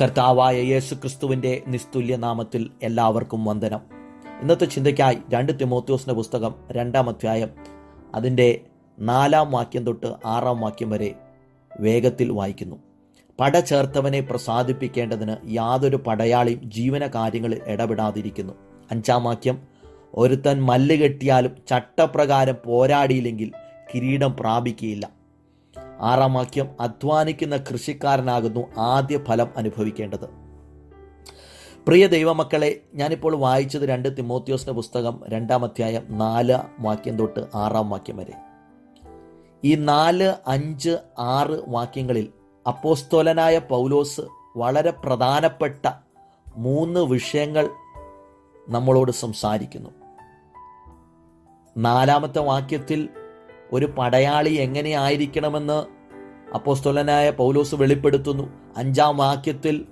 കർത്താവായ യേശു ക്രിസ്തുവിന്റെ നിസ്തുല്യ നാമത്തിൽ എല്ലാവർക്കും വന്ദനം. ഇന്നത്തെ ചിന്തയ്ക്കായി രണ്ട് തിമോത്യോസിന്റെ പുസ്തകം രണ്ടാം അധ്യായം അതിന്റെ നാലാം വാക്യം തൊട്ട് ആറാം വാക്യം വരെ വേഗത്തിൽ വായിക്കുന്നു. പട ചേർത്തവനെ പ്രസാദിപ്പിക്കേണ്ടതിന് യാതൊരു പടയാളിയും ജീവന കാര്യങ്ങളിൽ ഇടപെടാതിരിക്കുന്നു. അഞ്ചാം വാക്യം ഒരുത്തൻ മല്ല് കെട്ടിയാലും ചട്ടപ്രകാരം പോരാടിയില്ലെങ്കിൽ കിരീടം പ്രാപിക്കുകയില്ല. ആറാം വാക്യം അധ്വാനിക്കുന്ന കൃഷിക്കാരനാകുന്നു ആദ്യ ഫലം അനുഭവിക്കേണ്ടത്. പ്രിയ ദൈവമക്കളെ ഞാനിപ്പോൾ വായിച്ചത് രണ്ട് തിമോത്യോസിന്റെ പുസ്തകം രണ്ടാം അധ്യായം നാല് വാക്യം തൊട്ട് ആറാം വാക്യം വരെ. ഈ നാല് അഞ്ച് ആറ് വാക്യങ്ങളിൽ അപ്പോസ്തോലനായ പൗലോസ് വളരെ പ്രധാനപ്പെട്ട മൂന്ന് വിഷയങ്ങൾ നമ്മളോട് സംസാരിക്കുന്നു. നാലാമത്തെ വാക്യത്തിൽ ഒരു പടയാളി എങ്ങനെയായിരിക്കണമെന്ന് അപ്പോസ്തോലനായ പൗലോസ് വെളിപ്പെടുത്തുന്നു. അഞ്ചാം വാക്യത്തിൽ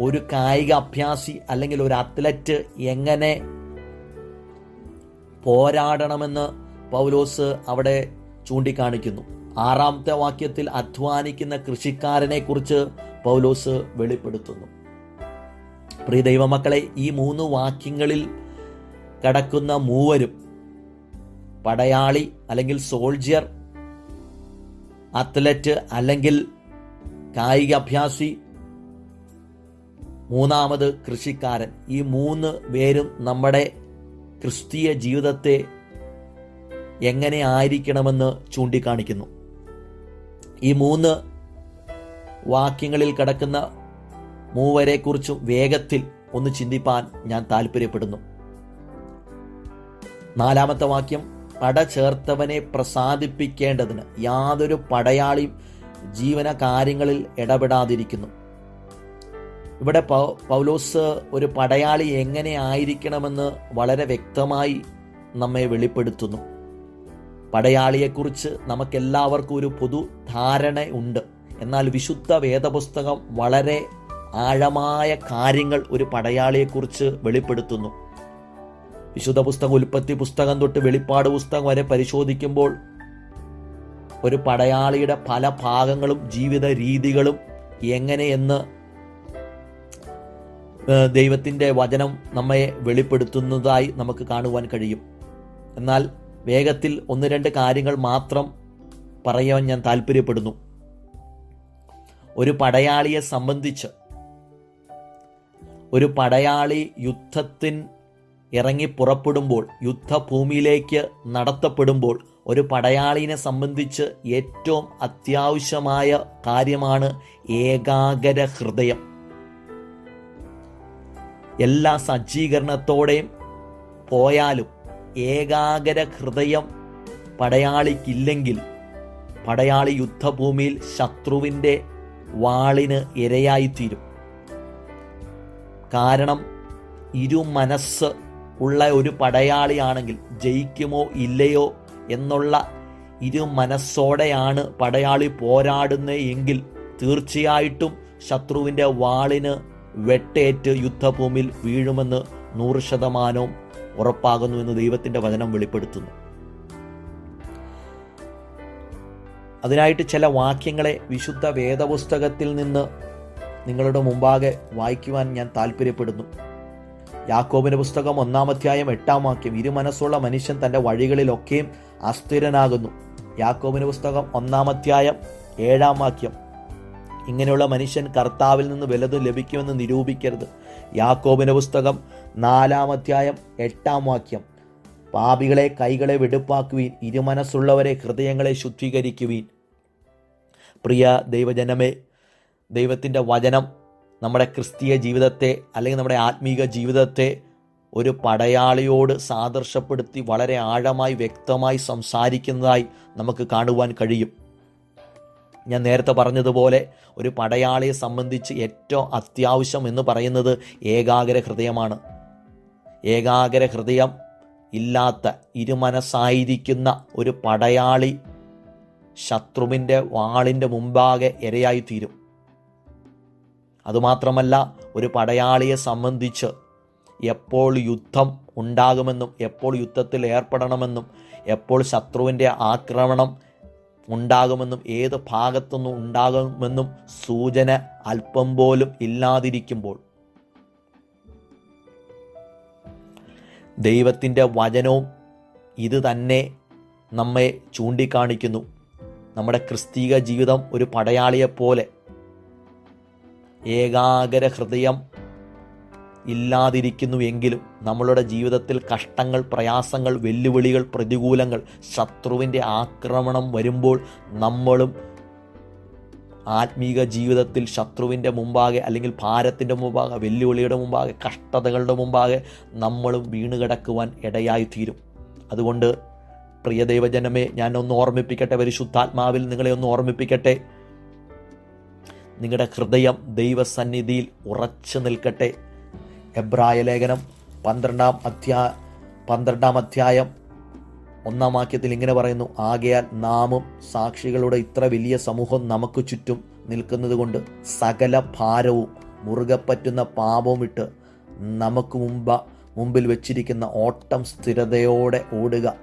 ഒരു കായിക അഭ്യാസി അല്ലെങ്കിൽ ഒരു അത്ലറ്റ് എങ്ങനെ പോരാടണമെന്ന് പൗലോസ് അവിടെ ചൂണ്ടിക്കാണിക്കുന്നു. ആറാമത്തെ വാക്യത്തിൽ അധ്വാനിക്കുന്ന കൃഷിക്കാരനെ കുറിച്ച് പൗലോസ് വെളിപ്പെടുത്തുന്നു. പ്രിയ ദൈവമക്കളെ ഈ മൂന്ന് വാക്യങ്ങളിൽ കടക്കുന്ന മൂവരും പടയാളി അല്ലെങ്കിൽ സോൾജിയർ അത്ലറ്റ് അല്ലെങ്കിൽ കായിക അഭ്യാസി മൂന്നാമത് കൃഷിക്കാരൻ. ഈ മൂന്ന് പേരും നമ്മുടെ ക്രിസ്തീയ ജീവിതത്തെ എങ്ങനെ ആയിരിക്കണമെന്ന് ചൂണ്ടിക്കാണിക്കുന്നു. ഈ മൂന്ന് വാക്യങ്ങളിൽ കിടക്കുന്ന മൂവരെക്കുറിച്ചും വേഗത്തിൽ ഒന്ന് ചിന്തിപ്പാൻ ഞാൻ താല്പര്യപ്പെടുന്നു നാലാമത്തെ വാക്യം പട ചേർത്തവനെ പ്രസാദിപ്പിക്കേണ്ടതിന് യാതൊരു പടയാളിയും ജീവന കാര്യങ്ങളിൽ ഇടപെടാതിരിക്കുന്നു. ഇവിടെ പൗലോസ് ഒരു പടയാളി എങ്ങനെ ആയിരിക്കണമെന്ന് വളരെ വ്യക്തമായി നമ്മെ വെളിപ്പെടുത്തുന്നു. പടയാളിയെക്കുറിച്ച് നമുക്കെല്ലാവർക്കും ഒരു പൊതു ധാരണ ഉണ്ട്. എന്നാൽ വിശുദ്ധ വേദപുസ്തകം വളരെ ആഴമായ കാര്യങ്ങൾ ഒരു പടയാളിയെക്കുറിച്ച് വെളിപ്പെടുത്തുന്നു. വിശുദ്ധ പുസ്തകം ഉൽപ്പത്തി പുസ്തകം തൊട്ട് വെളിപ്പാട് പുസ്തകം വരെ പരിശോധിക്കുമ്പോൾ ഒരു പടയാളിയുടെ പല ഭാഗങ്ങളും ജീവിത രീതികളും എങ്ങനെയെന്ന് ദൈവത്തിന്റെ വചനം നമ്മെ വെളിപ്പെടുത്തുന്നതായി നമുക്ക് കാണുവാൻ കഴിയും. എന്നാൽ വേഗത്തിൽ ഒന്ന് രണ്ട് കാര്യങ്ങൾ മാത്രം പറയാൻ ഞാൻ താല്പര്യപ്പെടുന്നു. ഒരു പടയാളിയെ സംബന്ധിച്ച് ഒരു പടയാളി യുദ്ധത്തിൻ ഇറങ്ങി പുറപ്പെടുമ്പോൾ യുദ്ധഭൂമിയിലേക്ക് നടത്തപ്പെടുമ്പോൾ ഒരു പടയാളിനെ സംബന്ധിച്ച് ഏറ്റവും അത്യാവശ്യമായ കാര്യമാണ് ഏകാഗ്ര ഹൃദയം എല്ലാ സജ്ജീകരണത്തോടെയും പോയാലും ഏകാഗ്ര ഹൃദയം പടയാളിക്കില്ലെങ്കിൽ പടയാളി യുദ്ധഭൂമിയിൽ ശത്രുവിന്റെ വാളിന് ഇരയായിത്തീരും. കാരണം ഇരു മനസ്സ് ഉള്ള ഒരു പടയാളിയാണെങ്കിൽ ജയിക്കുമോ ഇല്ലയോ എന്നുള്ള ഇരു മനസ്സോടെയാണ് പടയാളി പോരാടുന്നത് എങ്കിൽ തീർച്ചയായിട്ടും ശത്രുവിന്റെ വാളിന് വെട്ടേറ്റ് യുദ്ധഭൂമിയിൽ വീഴുമെന്ന് നൂറ് ശതമാനവും ഉറപ്പാകുന്നു എന്ന് ദൈവത്തിന്റെ വചനം വെളിപ്പെടുത്തുന്നു. അതിനായിട്ട് ചില വാക്യങ്ങളെ വിശുദ്ധ വേദപുസ്തകത്തിൽ നിന്ന് നിങ്ങളുടെ മുമ്പാകെ വായിക്കുവാൻ ഞാൻ താല്പര്യപ്പെടുന്നു. യാക്കോബിന്റെ പുസ്തകം ഒന്നാം അധ്യായം എട്ടാം വാക്യം ഇരുമനസ്സുള്ള മനുഷ്യൻ തന്റെ വഴികളിലൊക്കെയും അസ്ഥിരനാകുന്നു. യാക്കോബിന്റെ പുസ്തകം ഒന്നാം അധ്യായം ഏഴാം വാക്യം. ഇങ്ങനെയുള്ള മനുഷ്യൻ കർത്താവിൽ നിന്ന് വലതും ലഭിക്കുമെന്ന് നിരൂപിക്കരുത്. യാക്കോബിന്റെ പുസ്തകം നാലാം അധ്യായം എട്ടാം വാക്യം. പാപികളെ കൈകളെ വെടുപ്പാക്കുവീൻ ഇരുമനസ്സുള്ളവരെ ഹൃദയങ്ങളെ ശുദ്ധീകരിക്കുവീൻ. പ്രിയ ദൈവജനമേ ദൈവത്തിന്റെ വചനം നമ്മുടെ ക്രിസ്തീയ ജീവിതത്തെ അല്ലെങ്കിൽ നമ്മുടെ ആത്മീക ജീവിതത്തെ ഒരു പടയാളിയോട് സാദൃശ്യപ്പെടുത്തി വളരെ ആഴമായി വ്യക്തമായി സംസാരിക്കുന്നതായി നമുക്ക് കാണുവാൻ കഴിയും. ഞാൻ നേരത്തെ പറഞ്ഞതുപോലെ ഒരു പടയാളിയെ സംബന്ധിച്ച് ഏറ്റവും അത്യാവശ്യം എന്ന് പറയുന്നത് ഏകാഗ്ര ഹൃദയമാണ്. ഏകാഗ്ര ഹൃദയം ഇല്ലാത്ത ഇരുമനസ്സായിരിക്കുന്ന ഒരു പടയാളി ശത്രുവിന്റെ വാളിന്റെ മുമ്പാകെ ഇരയായിത്തീരും അതുമാത്രമല്ല ഒരു പടയാളിയെ സംബന്ധിച്ച് എപ്പോൾ യുദ്ധം ഉണ്ടാകുമെന്നും എപ്പോൾ യുദ്ധത്തിൽ ഏർപ്പെടണമെന്നും എപ്പോൾ ശത്രുവിന്റെ ആക്രമണം ഉണ്ടാകുമെന്നും ഏത് ഭാഗത്തുനിന്നും ഉണ്ടാകുമെന്നും സൂചന അല്പം പോലും ഇല്ലാതിരിക്കുമ്പോൾ ദൈവത്തിന്റെ വചനവും ഇത് തന്നെ നമ്മെ ചൂണ്ടിക്കാണിക്കുന്നു. നമ്മുടെ ക്രിസ്തീക ജീവിതം ഒരു പടയാളിയെപ്പോലെ ഏകാഗ്ര ഹൃദയം ഇല്ലാതിരിക്കുന്നു എങ്കിലും നമ്മളുടെ ജീവിതത്തിൽ കഷ്ടങ്ങൾ പ്രയാസങ്ങൾ വെല്ലുവിളികൾ പ്രതികൂലങ്ങൾ ശത്രുവിന്റെ ആക്രമണം വരുമ്പോൾ നമ്മളും ആത്മീക ജീവിതത്തിൽ ശത്രുവിന്റെ മുമ്പാകെ അല്ലെങ്കിൽ ഭാരത്തിന്റെ മുമ്പാകെ വെല്ലുവിളിയുടെ മുമ്പാകെ കഷ്ടതകളുടെ മുമ്പാകെ നമ്മളും വീണുകിടക്കുവാൻ ഇടയായിത്തീരും. അതുകൊണ്ട് പ്രിയ ദൈവജനമേ ഞാൻ ഒന്ന് ഓർമ്മിപ്പിക്കട്ടെ പരിശുദ്ധാത്മാവിൽ നിങ്ങളെ ഒന്ന് ഓർമ്മിപ്പിക്കട്ടെ. നിങ്ങളുടെ ഹൃദയം ദൈവസന്നിധിയിൽ ഉറച്ചു നിൽക്കട്ടെ. എബ്രായ ലേഖനം പന്ത്രണ്ടാം അധ്യാ പന്ത്രണ്ടാം അധ്യായം ഒന്നാം വാക്യത്തിൽ ഇങ്ങനെ പറയുന്നു ആകയാൽ നാമും സാക്ഷികളുടെ ഇത്ര വലിയ സമൂഹം നമുക്ക് ചുറ്റും നിൽക്കുന്നതുകൊണ്ട് സകല ഭാരവും മുറുകെ പറ്റുന്ന പാപവും ഇട്ട് നമുക്ക് മുമ്പ് മുമ്പിൽ വെച്ചിരിക്കുന്ന ഓട്ടം സ്ഥിരതയോടെ ഓടുക.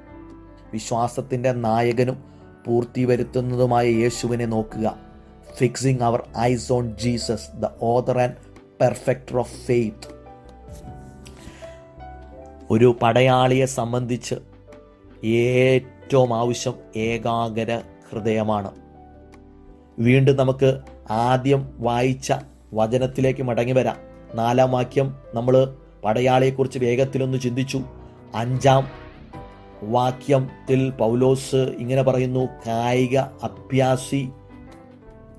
വിശ്വാസത്തിന്റെ നായകനും പൂർത്തി വരുത്തുന്നതുമായ യേശുവിനെ നോക്കുക. Fixing our eyes on Jesus the author and perfecter of faith ഒരു പടയാളിയെ സംബന്ധിച്ച് ഏറ്റവും ആവശ്യം ഏകാഗ്ര ഹൃദയമാണ്. വീണ്ടും നമുക്ക് ആദ്യം വായിച്ച വചനത്തിലേക്ക് മടങ്ങി വരാം. നാലാം വാക്യം നമ്മൾ പടയാളിയെക്കുറിച്ച് വേഗത്തിലൊന്ന് ചിന്തിച്ചു. അഞ്ചാം വാക്യത്തിൽ പൗലോസ് ഇങ്ങനെ പറയുന്നു കായിക അഭ്യാസി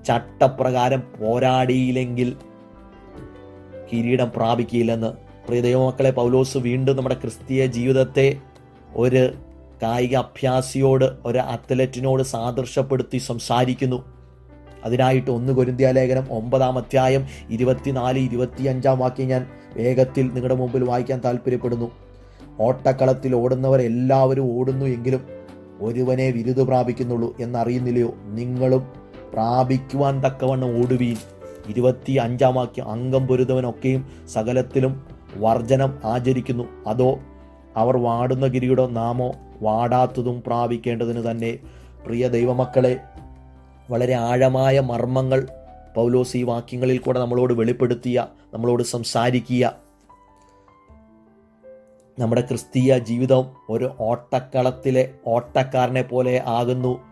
ചട്ടപ്രകാരം പോരാടിയില്ലെങ്കിൽ കിരീടം പ്രാപിക്കില്ലെന്ന്. പ്രിയ ദൈവമക്കളെ പൗലോസ് വീണ്ടും നമ്മുടെ ക്രിസ്തീയ ജീവിതത്തെ ഒരു കായിക അഭ്യാസിയോട് ഒരു അത്ലറ്റിനോട് സാദൃശ്യപ്പെടുത്തി സംസാരിക്കുന്നു. അതിനായിട്ട് ഒന്ന് കൊരിന്ത്യ ലേഖനം ഒമ്പതാം അധ്യായം ഇരുപത്തിനാല് ഇരുപത്തിയഞ്ചാം വാക്യം ഞാൻ വേഗത്തിൽ നിങ്ങളുടെ മുമ്പിൽ വായിക്കാൻ താല്പര്യപ്പെടുന്നു ഓട്ടക്കളത്തിൽ ഓടുന്നവർ എല്ലാവരും ഓടുന്നു എങ്കിലും ഒരുവനെ വിരുദ് പ്രാപിക്കുന്നുള്ളൂ എന്നറിയുന്നില്ലയോ? നിങ്ങളും പ്രാപിക്കുവാൻ തക്കവണ്ണം ഓടുവീൻ. ഇരുപത്തി അഞ്ചാം വാക്യം. അംഗം പൊരുതവനൊക്കെയും സകലത്തിലും വർജനം ആചരിക്കുന്നു. അതോ അവർ വാടുന്ന ഗിരിയുടെ നാമോ വാടാത്തതും പ്രാപിക്കേണ്ടതിന് തന്നെ. പ്രിയ ദൈവമക്കളെ വളരെ ആഴമായ മർമ്മങ്ങൾ പൗലോസ് ഈ വാക്യങ്ങളിൽ കൂടെ നമ്മളോട് വെളിപ്പെടുത്തിയ നമ്മളോട് സംസാരിക്കുക നമ്മുടെ ക്രിസ്തീയ ജീവിതം ഒരു ഓട്ടക്കളത്തിലെ ഓട്ടക്കാരനെ പോലെ ആകുന്നു.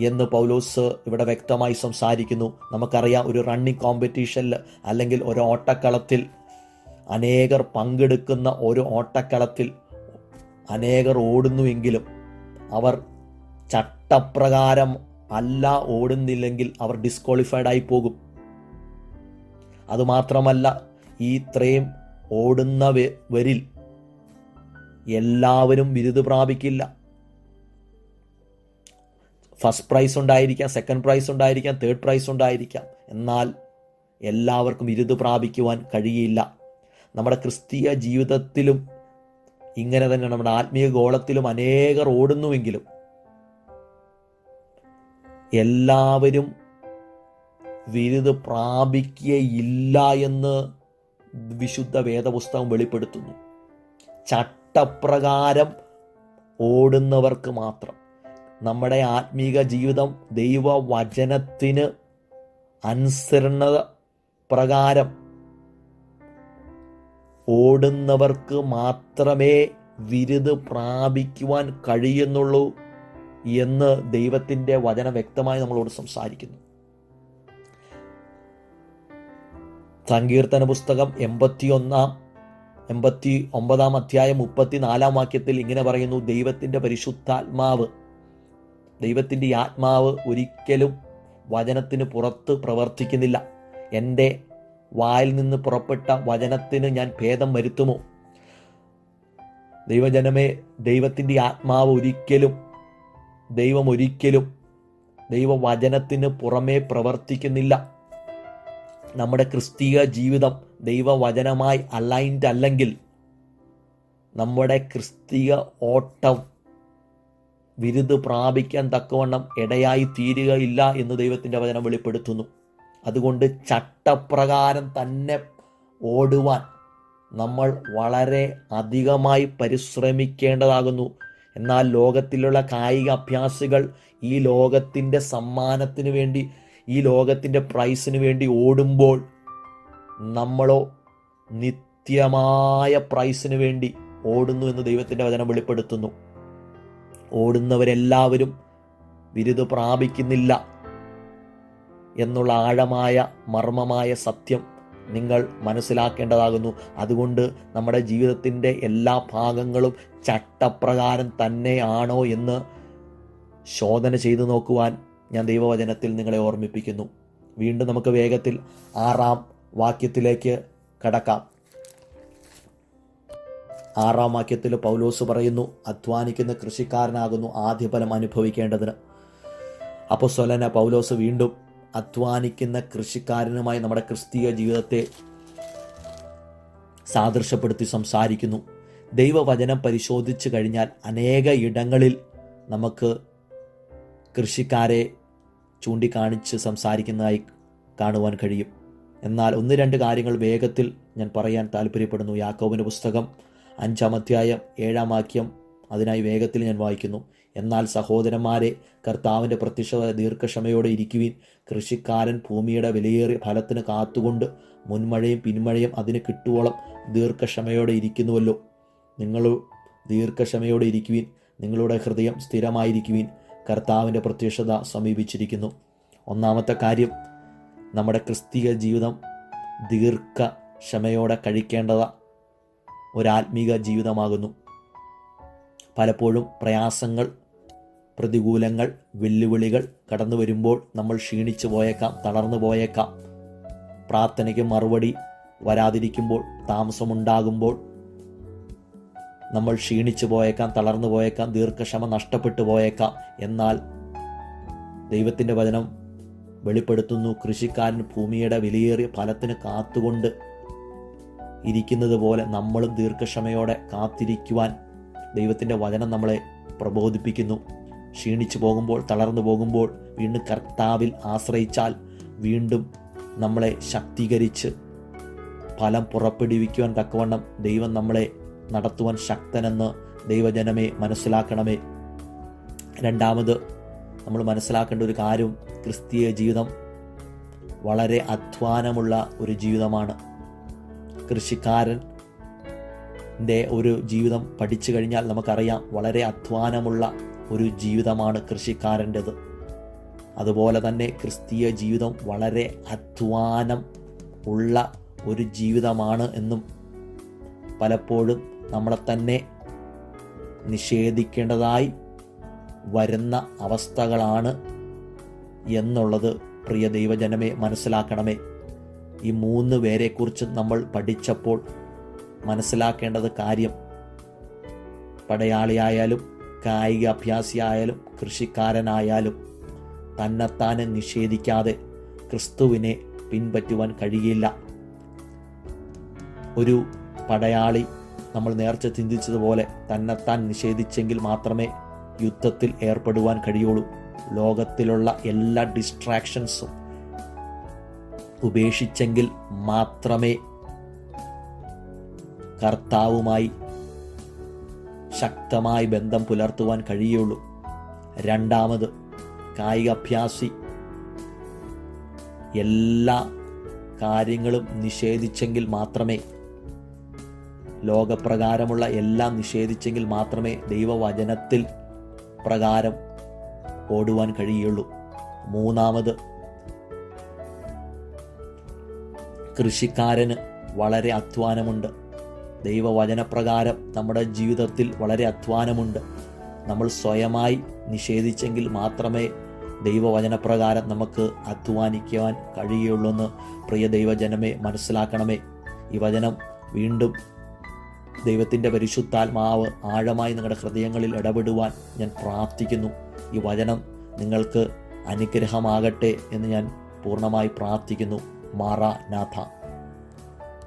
എന്ന് പൗലോസ് ഇവിടെ വ്യക്തമായി സംസാരിക്കുന്നു. നമുക്കറിയാം ഒരു റണ്ണിങ് കോമ്പറ്റീഷനിൽ അല്ലെങ്കിൽ ഒരു ഓട്ടക്കളത്തിൽ അനേകർ പങ്കെടുക്കുന്ന ഒരു ഓട്ടക്കളത്തിൽ അനേകർ ഓടുന്നുവെങ്കിലും അവർ ചട്ടപ്രകാരം അല്ല ഓടുന്നില്ലെങ്കിൽ അവർ ഡിസ്ക്വാളിഫൈഡ് ആയി പോകും. അതുമാത്രമല്ല ഈ ഇത്രയും ഓടുന്നവരിൽ എല്ലാവരും ബിരുദ് പ്രാപിക്കില്ല. ഫസ്റ്റ് പ്രൈസ് ഉണ്ടായിരിക്കാം സെക്കൻഡ് പ്രൈസ് ഉണ്ടായിരിക്കാം തേർഡ് പ്രൈസ് ഉണ്ടായിരിക്കാം. എന്നാൽ എല്ലാവർക്കും ഇരുത് പ്രാപിക്കുവാൻ കഴിയില്ല. നമ്മുടെ ക്രിസ്തീയ ജീവിതത്തിലും ഇങ്ങനെ തന്നെ നമ്മുടെ ആത്മീയ ഗോളത്തിലും അനേകർ ഓടുന്നുവെങ്കിലും എല്ലാവരും വിരുത് പ്രാപിക്കുകയില്ല എന്ന് വിശുദ്ധ വേദപുസ്തകം വെളിപ്പെടുത്തുന്നു. ചട്ടപ്രകാരം ഓടുന്നവർക്ക് മാത്രം. നമ്മുടെ ആത്മീക ജീവിതം ദൈവവചനത്തിന് അനുസരണ പ്രകാരം ഓടുന്നവർക്ക് മാത്രമേ വിരുദ് പ്രാപിക്കുവാൻ കഴിയുന്നുള്ളൂ എന്ന് ദൈവത്തിന്റെ വചനം വ്യക്തമായി നമ്മളോട് സംസാരിക്കുന്നു. സങ്കീർത്തന പുസ്തകം എൺപത്തിയൊന്നാം എൺപത്തി ഒമ്പതാം അധ്യായം മുപ്പത്തിനാലാം വാക്യത്തിൽ ഇങ്ങനെ പറയുന്നു ദൈവത്തിന്റെ പരിശുദ്ധാത്മാവ് ദൈവത്തിന്റെ ആത്മാവ് ഒരിക്കലും വചനത്തിന് പുറത്ത് പ്രവർത്തിക്കുന്നില്ല. എന്റെ വായിൽ നിന്ന് പുറപ്പെട്ട വചനത്തിന് ഞാൻ ഭേദം വരുത്തുമോ? ദൈവജനമേ ദൈവത്തിന്റെ ആത്മാവ് ഒരിക്കലും ദൈവം ഒരിക്കലും ദൈവവചനത്തിന് പുറമേ പ്രവർത്തിക്കുന്നില്ല. നമ്മുടെ ക്രിസ്തീയ ജീവിതം ദൈവവചനമായി അലൈൻഡ് അല്ലെങ്കിൽ നമ്മുടെ ക്രിസ്തീയ ഓട്ടം വിരുദ് പ്രാപിക്കാൻ തക്കവണ്ണം ഇടയായി തീരുകയില്ല എന്ന് ദൈവത്തിന്റെ വചനം വെളിപ്പെടുത്തുന്നു. അതുകൊണ്ട് ചട്ടപ്രകാരം തന്നെ ഓടുവാൻ നമ്മൾ വളരെ അധികമായി പരിശ്രമിക്കേണ്ടതാകുന്നു. എന്നാൽ ലോകത്തിലുള്ള കായിക അഭ്യാസികൾ ഈ ലോകത്തിന്റെ സമ്മാനത്തിന് വേണ്ടി ഈ ലോകത്തിന്റെ പ്രൈസിന് വേണ്ടി ഓടുമ്പോൾ നമ്മളോ നിത്യമായ പ്രൈസിന് വേണ്ടി ഓടുന്നു എന്ന് ദൈവത്തിന്റെ വചനം വെളിപ്പെടുത്തുന്നു. ഓടുന്നവരെല്ലാവരും ബിരുദ പ്രാപിക്കുന്നില്ല എന്നുള്ള ആഴമായ മർമ്മമായ സത്യം നിങ്ങൾ മനസ്സിലാക്കേണ്ടതാകുന്നു. അതുകൊണ്ട് നമ്മുടെ ജീവിതത്തിന്റെ എല്ലാ ഭാഗങ്ങളും ചട്ടപ്രകാരം തന്നെയാണോ എന്ന് ശോധന ചെയ്തു നോക്കുവാൻ ഞാൻ ദൈവവചനത്തിൽ നിങ്ങളെ ഓർമ്മിപ്പിക്കുന്നു. വീണ്ടും നമുക്ക് വേഗത്തിൽ ആറാം വാക്യത്തിലേക്ക് കടക്കാം. ആറാം വാക്യത്തിൽ പൗലോസ് പറയുന്നു അധ്വാനിക്കുന്ന കൃഷിക്കാരനാകുന്നു ആദ്യഫലം അനുഭവിക്കേണ്ടതിന്. അപ്പോൾ സ്വലന പൗലോസ് വീണ്ടും അധ്വാനിക്കുന്ന കൃഷിക്കാരനുമായി നമ്മുടെ ക്രിസ്തീയ ജീവിതത്തെ സാദൃശ്യപ്പെടുത്തി സംസാരിക്കുന്നു. ദൈവവചനം പരിശോധിച്ചു കഴിഞ്ഞാൽ അനേക ഇടങ്ങളിൽ നമുക്ക് കൃഷിക്കാരെ ചൂണ്ടിക്കാണിച്ച് സംസാരിക്കുന്നതായി കാണുവാൻ കഴിയും. എന്നാൽ ഒന്ന് രണ്ട് കാര്യങ്ങൾ വേഗത്തിൽ ഞാൻ പറയാൻ താല്പര്യപ്പെടുന്നു യാക്കോബിന്റെ പുസ്തകം അഞ്ചാം അധ്യായം ഏഴാം വാക്യം അതിനായി വേഗത്തിൽ ഞാൻ വായിക്കുന്നു. എന്നാൽ സഹോദരന്മാരെ കർത്താവിന്റെ പ്രത്യക്ഷ ദീർഘക്ഷമയോടെ ഇരിക്കുവിൻ. കൃഷിക്കാരൻ ഭൂമിയുടെ വിലയേറിയ ഫലത്തിന് കാത്തുകൊണ്ട് മുൻമഴയും പിന്മഴയും അതിന് കിട്ടുവോളം ദീർഘക്ഷമയോടെ ഇരിക്കുന്നുവല്ലോ. നിങ്ങൾ ദീർഘക്ഷമയോടെ ഇരിക്കുവിൻ. നിങ്ങളുടെ ഹൃദയം സ്ഥിരമായിരിക്കുവിൻ. കർത്താവിന്റെ പ്രത്യക്ഷത സമീപിച്ചിരിക്കുന്നു. ഒന്നാമത്തെ കാര്യം നമ്മുടെ ക്രിസ്തീയ ജീവിതം ദീർഘക്ഷമയോടെ കഴിക്കേണ്ടത്. ഒരാത്മീക ജീവിതമാകുന്നു. പലപ്പോഴും പ്രയാസങ്ങൾ പ്രതികൂലങ്ങൾ വെല്ലുവിളികൾ കടന്നു വരുമ്പോൾ നമ്മൾ ക്ഷീണിച്ചു പോയേക്കാം തളർന്നു പോയേക്കാം. പ്രാർത്ഥനയ്ക്ക് മറുപടി വരാതിരിക്കുമ്പോൾ താമസമുണ്ടാകുമ്പോൾ നമ്മൾ ക്ഷീണിച്ചു പോയേക്കാം തളർന്നു പോയേക്കാം ദീർഘക്ഷമ നഷ്ടപ്പെട്ടു പോയേക്കാം. എന്നാൽ ദൈവത്തിന്റെ വചനം വെളിപ്പെടുത്തുന്നു. കൃഷിക്കാരൻ ഭൂമിയുടെ വിലയേറിയ ഫലത്തിന് കാത്തുകൊണ്ട് ഇരിക്കുന്നത് പോലെ നമ്മളും ദീർഘക്ഷമയോടെ കാത്തിരിക്കുവാൻ ദൈവത്തിന്റെ വചനം നമ്മളെ പ്രബോധിപ്പിക്കുന്നു. ക്ഷീണിച്ചു പോകുമ്പോൾ തളർന്നു പോകുമ്പോൾ വീണ്ടും കർത്താവിൽ ആശ്രയിച്ചാൽ വീണ്ടും നമ്മളെ ശക്തീകരിച്ച് ഫലം പുറപ്പെടുവിക്കുവാൻ തക്കവണ്ണം ദൈവം നമ്മളെ നടത്തുവാൻ ശക്തനെന്ന് ദൈവജനമേ മനസ്സിലാക്കണമേ. രണ്ടാമത് നമ്മൾ മനസ്സിലാക്കേണ്ട ഒരു കാര്യം ക്രിസ്തീയ ജീവിതം വളരെ അധ്വാനമുള്ള ഒരു ജീവിതമാണ്. കൃഷിക്കാരന്റെ ഒരു ജീവിതം പഠിച്ചു കഴിഞ്ഞാൽ നമുക്കറിയാം വളരെ അധ്വാനമുള്ള ഒരു ജീവിതമാണ് കൃഷിക്കാരന്റെത്. അതുപോലെ തന്നെ ക്രിസ്തീയ ജീവിതം വളരെ അധ്വാനം ഉള്ള ഒരു ജീവിതമാണ് എന്നും പലപ്പോഴും നമ്മളെ തന്നെ നിഷേധിക്കേണ്ടതായി വരുന്ന അവസ്ഥകളാണ് എന്നുള്ളത് പ്രിയ ദൈവജനമേ മനസ്സിലാക്കണമേ. ഈ മൂന്ന് പേരെക്കുറിച്ച് നമ്മൾ പഠിച്ചപ്പോൾ മനസ്സിലാക്കേണ്ടത് കാര്യം പടയാളിയായാലും കായിക അഭ്യാസിയായാലും കൃഷിക്കാരനായാലും തന്നെത്താനെ നിഷേധിക്കാതെ ക്രിസ്തുവിനെ പിൻപറ്റുവാൻ കഴിയില്ല. ഒരു പടയാളി നമ്മൾ നേർച്ച ചിന്തിച്ചതുപോലെ തന്നെത്താൻ നിഷേധിച്ചെങ്കിൽ മാത്രമേ യുദ്ധത്തിൽ ഏർപ്പെടുവാൻ കഴിയുള്ളൂ. ലോകത്തിലുള്ള എല്ലാ ഡിസ്ട്രാക്ഷൻസും ഉപേക്ഷിച്ചെങ്കിൽ മാത്രമേ കർത്താവുമായി ശക്തമായി ബന്ധം പുലർത്തുവാൻ കഴിയുള്ളൂ. രണ്ടാമത് കായികാഭ്യാസി എല്ലാ കാര്യങ്ങളും നിഷേധിച്ചെങ്കിൽ മാത്രമേ ലോകപ്രകാരമുള്ള എല്ലാം നിഷേധിച്ചെങ്കിൽ മാത്രമേ ദൈവവചനത്തിൽ പ്രകാരം ഓടുവാൻ കഴിയുള്ളൂ. മൂന്നാമത് കൃഷിക്കാരന് വളരെ അധ്വാനമുണ്ട്. ദൈവവചനപ്രകാരം നമ്മുടെ ജീവിതത്തിൽ വളരെ അധ്വാനമുണ്ട്. നമ്മൾ സ്വയമായി നിഷേധിച്ചെങ്കിൽ മാത്രമേ ദൈവവചനപ്രകാരം നമുക്ക് അധ്വാനിക്കുവാൻ കഴിയുള്ളൂ എന്ന് പ്രിയ ദൈവജനമേ മനസ്സിലാക്കണമേ. ഈ വചനം വീണ്ടും ദൈവത്തിന്റെ പരിശുദ്ധാത്മാവ് ആഴമായി നിങ്ങളുടെ ഹൃദയങ്ങളിൽ ഇടപെടുവാൻ ഞാൻ പ്രാർത്ഥിക്കുന്നു. ഈ വചനം നിങ്ങൾക്ക് അനുഗ്രഹമാകട്ടെ എന്ന് ഞാൻ പൂർണമായി പ്രാർത്ഥിക്കുന്നു. മാറ നാഥ